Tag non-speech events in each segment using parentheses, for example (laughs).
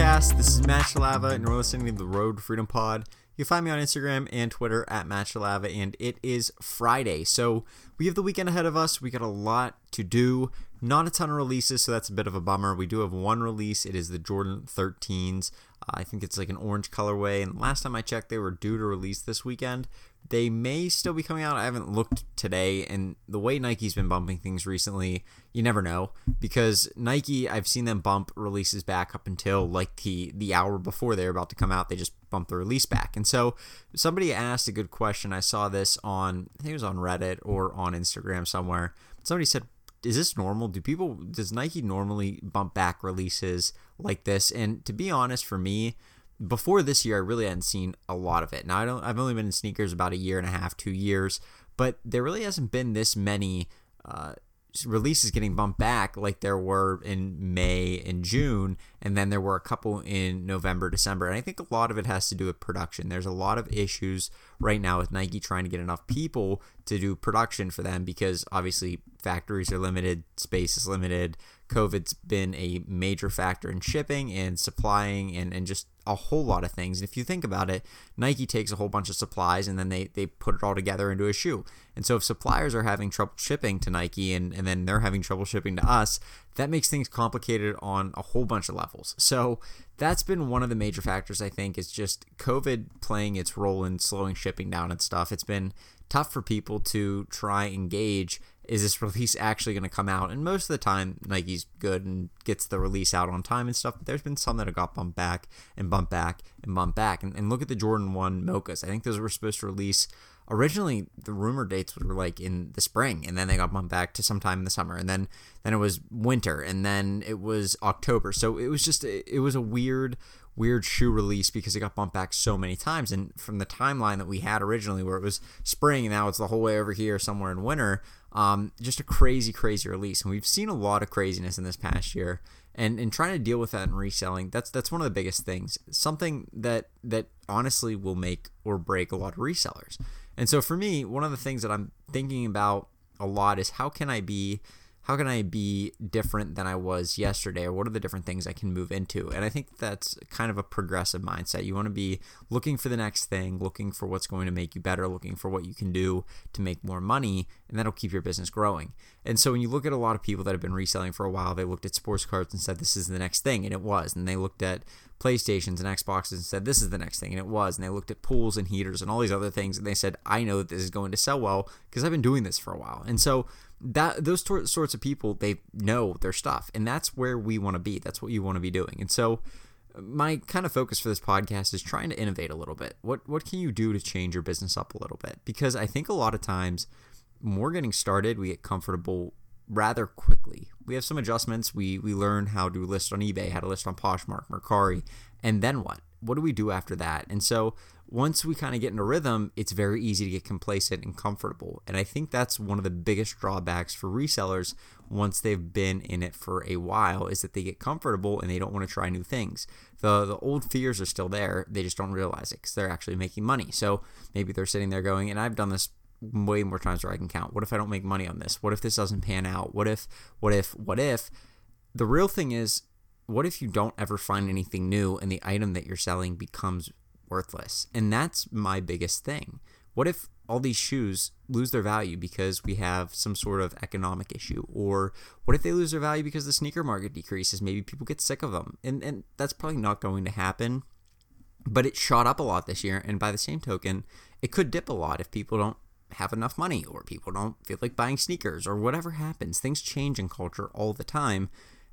podcast. This is Matt Shalava, and you're listening to the Road Freedom Pod. You can find me on Instagram and Twitter at Matt Shalava, and it is Friday. So we have the weekend ahead of us. We got a lot to do. Not a ton of releases, so that's a bit of a bummer. We do have one release. It is the Jordan 13s. Uh, I think it's like an orange colorway, and last time I checked, they were due to release this weekend. They may still be coming out. I haven't looked today, and the way Nike's been bumping things recently, you never know because Nike, I've seen them bump releases back up until like the the hour before they're about to come out. They just bump the release back, and so somebody asked a good question. I saw this on I think it was on Reddit or on Instagram somewhere. Somebody said, is this normal? Do people does Nike normally bump back releases like this? And to be honest, for me, before this year, I really hadn't seen a lot of it. Now I don't. I've only been in sneakers about a year and a half, two years, but there really hasn't been this many. Uh, releases getting bumped back like there were in May and June, and then there were a couple in November, December. And I think a lot of it has to do with production. There's a lot of issues right now with Nike trying to get enough people to do production for them because obviously factories are limited, space is limited. COVID's been a major factor in shipping and supplying and, and just a whole lot of things. And if you think about it, Nike takes a whole bunch of supplies and then they, they put it all together into a shoe. And so if suppliers are having trouble shipping to Nike and, and then they're having trouble shipping to us, that makes things complicated on a whole bunch of levels. So that's been one of the major factors, I think, is just COVID playing its role in slowing shipping down and stuff. It's been tough for people to try and gauge is this release actually going to come out? And most of the time, Nike's good and gets the release out on time and stuff. But there's been some that have got bumped back and bumped back and bumped back. And, and look at the Jordan 1 Mochas. I think those were supposed to release. Originally, the rumor dates were like in the spring, and then they got bumped back to sometime in the summer, and then then it was winter, and then it was October. So it was just it was a weird weird shoe release because it got bumped back so many times. And from the timeline that we had originally, where it was spring and now it's the whole way over here somewhere in winter, um, just a crazy, crazy release. And we've seen a lot of craziness in this past year. And, and trying to deal with that and reselling, that's that's one of the biggest things. Something that that honestly will make or break a lot of resellers. And so for me, one of the things that I'm thinking about a lot is how can I be how can I be different than I was yesterday, or what are the different things I can move into? And I think that's kind of a progressive mindset. You want to be looking for the next thing, looking for what's going to make you better, looking for what you can do to make more money, and that'll keep your business growing. And so when you look at a lot of people that have been reselling for a while, they looked at sports cards and said, This is the next thing, and it was. And they looked at PlayStations and Xboxes and said, This is the next thing, and it was. And they looked at pools and heaters and all these other things, and they said, I know that this is going to sell well because I've been doing this for a while. And so that those sorts of people they know their stuff and that's where we want to be that's what you want to be doing. And so my kind of focus for this podcast is trying to innovate a little bit. What what can you do to change your business up a little bit? Because i think a lot of times when we're getting started we get comfortable rather quickly. We have some adjustments. We we learn how to list on ebay how to list on poshmark mercari and then what? What do we do after that? And so once we kind of get in a rhythm, it's very easy to get complacent and comfortable. And I think that's one of the biggest drawbacks for resellers once they've been in it for a while is that they get comfortable and they don't want to try new things. The the old fears are still there, they just don't realize it cuz they're actually making money. So maybe they're sitting there going, and I've done this way more times where I can count. What if I don't make money on this? What if this doesn't pan out? What if what if what if the real thing is what if you don't ever find anything new and the item that you're selling becomes worthless. And that's my biggest thing. What if all these shoes lose their value because we have some sort of economic issue? Or what if they lose their value because the sneaker market decreases? Maybe people get sick of them. And, and that's probably not going to happen. But it shot up a lot this year. And by the same token, it could dip a lot if people don't have enough money or people don't feel like buying sneakers or whatever happens. Things change in culture all the time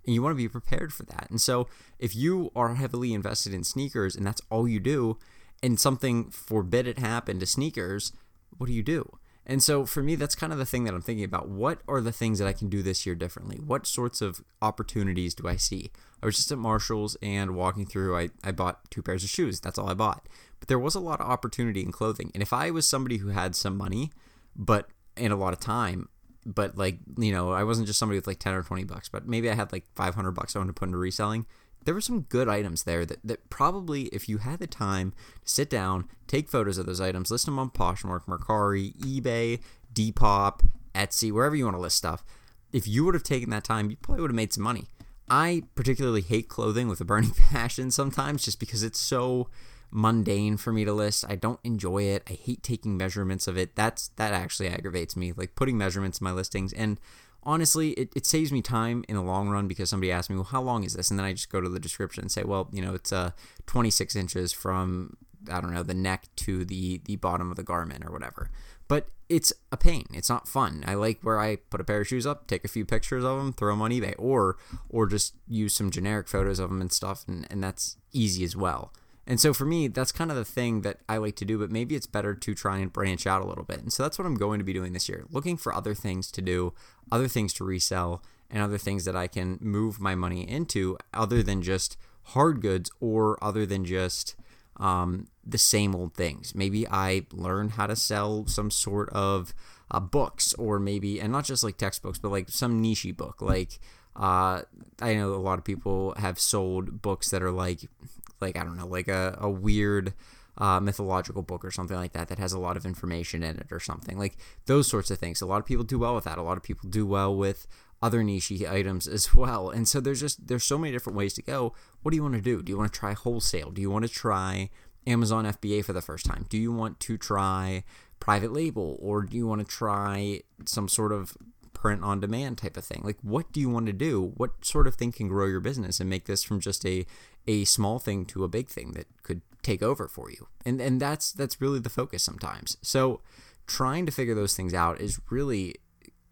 and you want to be prepared for that. And so if you are heavily invested in sneakers and that's all you do, and something forbidden happened to sneakers, what do you do? And so for me, that's kind of the thing that I'm thinking about. What are the things that I can do this year differently? What sorts of opportunities do I see? I was just at Marshall's and walking through, I, I bought two pairs of shoes. That's all I bought. But there was a lot of opportunity in clothing. And if I was somebody who had some money, but and a lot of time, but like you know i wasn't just somebody with like 10 or 20 bucks but maybe i had like 500 bucks i wanted to put into reselling there were some good items there that, that probably if you had the time to sit down take photos of those items list them on poshmark mercari ebay depop etsy wherever you want to list stuff if you would have taken that time you probably would have made some money I particularly hate clothing with a burning (laughs) passion sometimes just because it's so mundane for me to list. I don't enjoy it. I hate taking measurements of it. That's that actually aggravates me. Like putting measurements in my listings and honestly, it, it saves me time in the long run because somebody asks me, well, how long is this? And then I just go to the description and say, well, you know, it's uh, 26 inches from, I don't know, the neck to the, the bottom of the garment or whatever. But it's a pain. It's not fun. I like where I put a pair of shoes up, take a few pictures of them, throw them on eBay, or or just use some generic photos of them and stuff, and, and that's easy as well. And so for me, that's kind of the thing that I like to do, but maybe it's better to try and branch out a little bit. And so that's what I'm going to be doing this year looking for other things to do, other things to resell, and other things that I can move my money into other than just hard goods or other than just um, the same old things. Maybe I learn how to sell some sort of uh, books or maybe, and not just like textbooks, but like some niche book. Like, uh, I know a lot of people have sold books that are like like I don't know, like a, a weird uh, mythological book or something like that that has a lot of information in it or something like those sorts of things. A lot of people do well with that. A lot of people do well with other niche items as (laughs) well. And so there's just there's so many different ways to go. What do you want to do? Do you want to try wholesale? Do you want to try Amazon FBA for the first time? Do you want to try private label or do you want to try some sort of print on demand type of thing. Like what do you want to do? What sort of thing can grow your business and make this from just a a small thing to a big thing that could take over for you? And and that's that's really the focus sometimes. So trying to figure those things out is really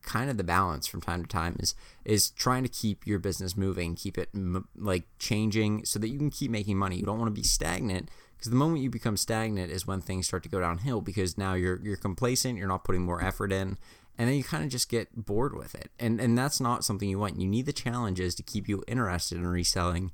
kind of the balance from time to time is is trying to keep your business moving, keep it m- like changing so that you can keep making money. You don't want to be stagnant because the moment you become stagnant is when things start to go downhill because now you're you're complacent, you're not putting more effort in, and then you kind of just get bored with it. And and that's not something you want. You need the challenges to keep you interested in reselling,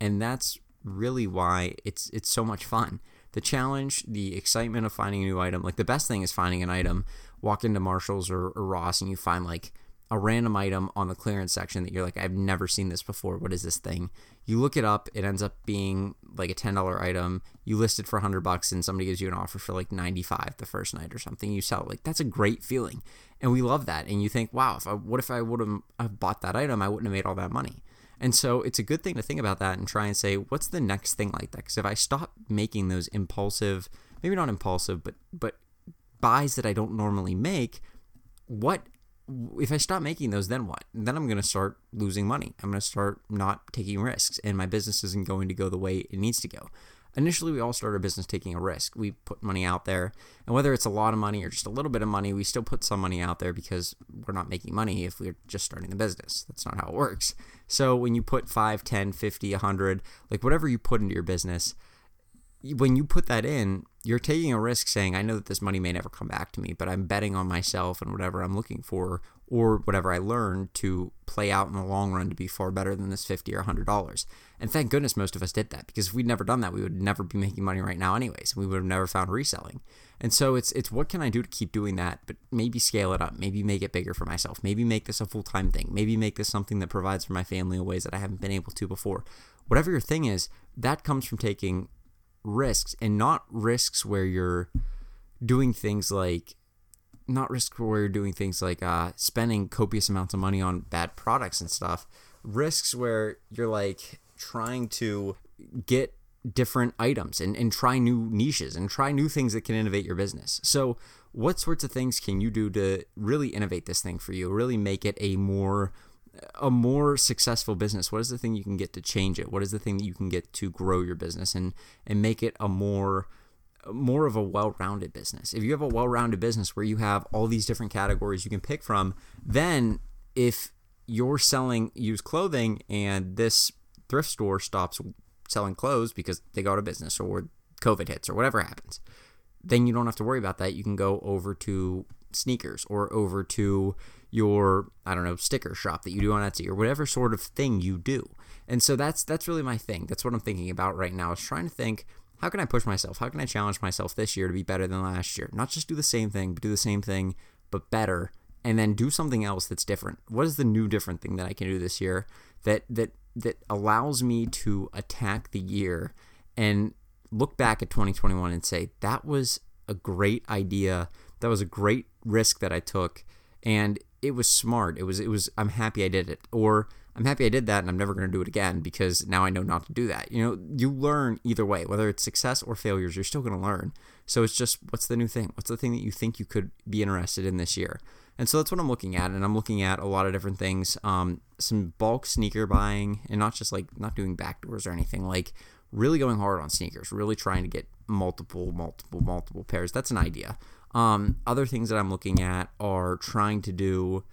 and that's really why it's it's so much fun. The challenge, the excitement of finding a new item. Like the best thing is finding an item. Walk into Marshalls or, or Ross and you find like a random item on the clearance section that you're like, I've never seen this before. What is this thing? You look it up, it ends up being like a ten dollar item. You list it for hundred bucks, and somebody gives you an offer for like ninety five the first night or something. You sell it. Like that's a great feeling, and we love that. And you think, wow, if I, what if I would have bought that item? I wouldn't have made all that money. And so it's a good thing to think about that and try and say, what's the next thing like that? Because if I stop making those impulsive, maybe not impulsive, but but buys that I don't normally make, what if I stop making those, then what? Then I'm going to start losing money. I'm going to start not taking risks, and my business isn't going to go the way it needs to go. Initially, we all start our business taking a risk. We put money out there, and whether it's a lot of money or just a little bit of money, we still put some money out there because we're not making money if we're just starting the business. That's not how it works. So when you put 5, 10, 50, 100, like whatever you put into your business, when you put that in, you're taking a risk saying, I know that this money may never come back to me, but I'm betting on myself and whatever I'm looking for or whatever I learned to play out in the long run to be far better than this 50 or $100. And thank goodness most of us did that because if we'd never done that, we would never be making money right now anyways. We would have never found reselling. And so it's it's what can I do to keep doing that, but maybe scale it up, maybe make it bigger for myself, maybe make this a full-time thing, maybe make this something that provides for my family in ways that I haven't been able to before. Whatever your thing is, that comes from taking risks and not risks where you're doing things like not risks where you're doing things like uh, spending copious amounts of money on bad products and stuff. Risks where you're like trying to get different items and, and try new niches and try new things that can innovate your business. So, what sorts of things can you do to really innovate this thing for you? Really make it a more a more successful business? What is the thing you can get to change it? What is the thing that you can get to grow your business and and make it a more more of a well-rounded business. If you have a well-rounded business where you have all these different categories you can pick from, then if you're selling used clothing and this thrift store stops selling clothes because they go out of business or COVID hits or whatever happens, then you don't have to worry about that. You can go over to sneakers or over to your I don't know sticker shop that you do on Etsy or whatever sort of thing you do. And so that's that's really my thing. That's what I'm thinking about right now is trying to think how can I push myself? How can I challenge myself this year to be better than last year? Not just do the same thing, but do the same thing but better and then do something else that's different. What is the new different thing that I can do this year that that that allows me to attack the year and look back at 2021 and say that was a great idea. That was a great risk that I took and it was smart. It was it was I'm happy I did it. Or I'm happy I did that and I'm never going to do it again because now I know not to do that. You know, you learn either way, whether it's success or failures, you're still going to learn. So it's just what's the new thing? What's the thing that you think you could be interested in this year? And so that's what I'm looking at. And I'm looking at a lot of different things. Um, some bulk sneaker buying and not just like not doing backdoors or anything, like really going hard on sneakers, really trying to get multiple, multiple, multiple pairs. That's an idea. Um, other things that I'm looking at are trying to do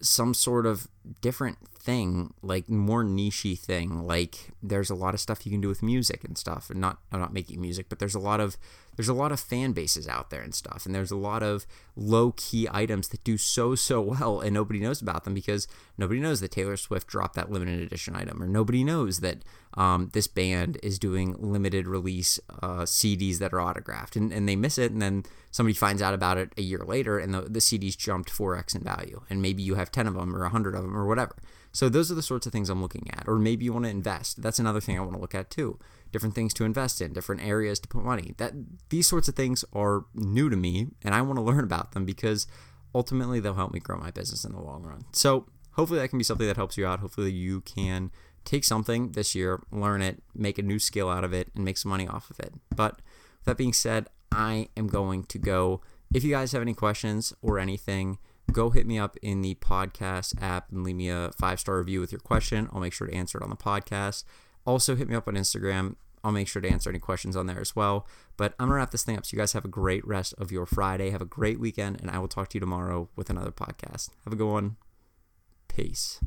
some sort of different thing, like more nichey thing. Like there's a lot of stuff you can do with music and stuff. And not I'm not making music, but there's a lot of there's a lot of fan bases out there and stuff. And there's a lot of low key items that do so so well and nobody knows about them because nobody knows that Taylor Swift dropped that limited edition item or nobody knows that um, this band is doing limited release uh, CDs that are autographed and, and they miss it and then somebody finds out about it a year later and the, the CDs jumped 4x in value and maybe you have 10 of them or 100 of them or whatever. So those are the sorts of things I'm looking at. Or maybe you want to invest. That's another thing I want to look at too. Different things to invest in, different areas to put money. That these sorts of things are new to me and I want to learn about them because ultimately they'll help me grow my business in the long run. So hopefully that can be something that helps you out. Hopefully you can take something this year, learn it, make a new skill out of it, and make some money off of it. But with that being said, I am going to go. If you guys have any questions or anything, go hit me up in the podcast app and leave me a five star review with your question. I'll make sure to answer it on the podcast. Also, hit me up on Instagram. I'll make sure to answer any questions on there as well. But I'm going to wrap this thing up so you guys have a great rest of your Friday. Have a great weekend, and I will talk to you tomorrow with another podcast. Have a good one. Peace.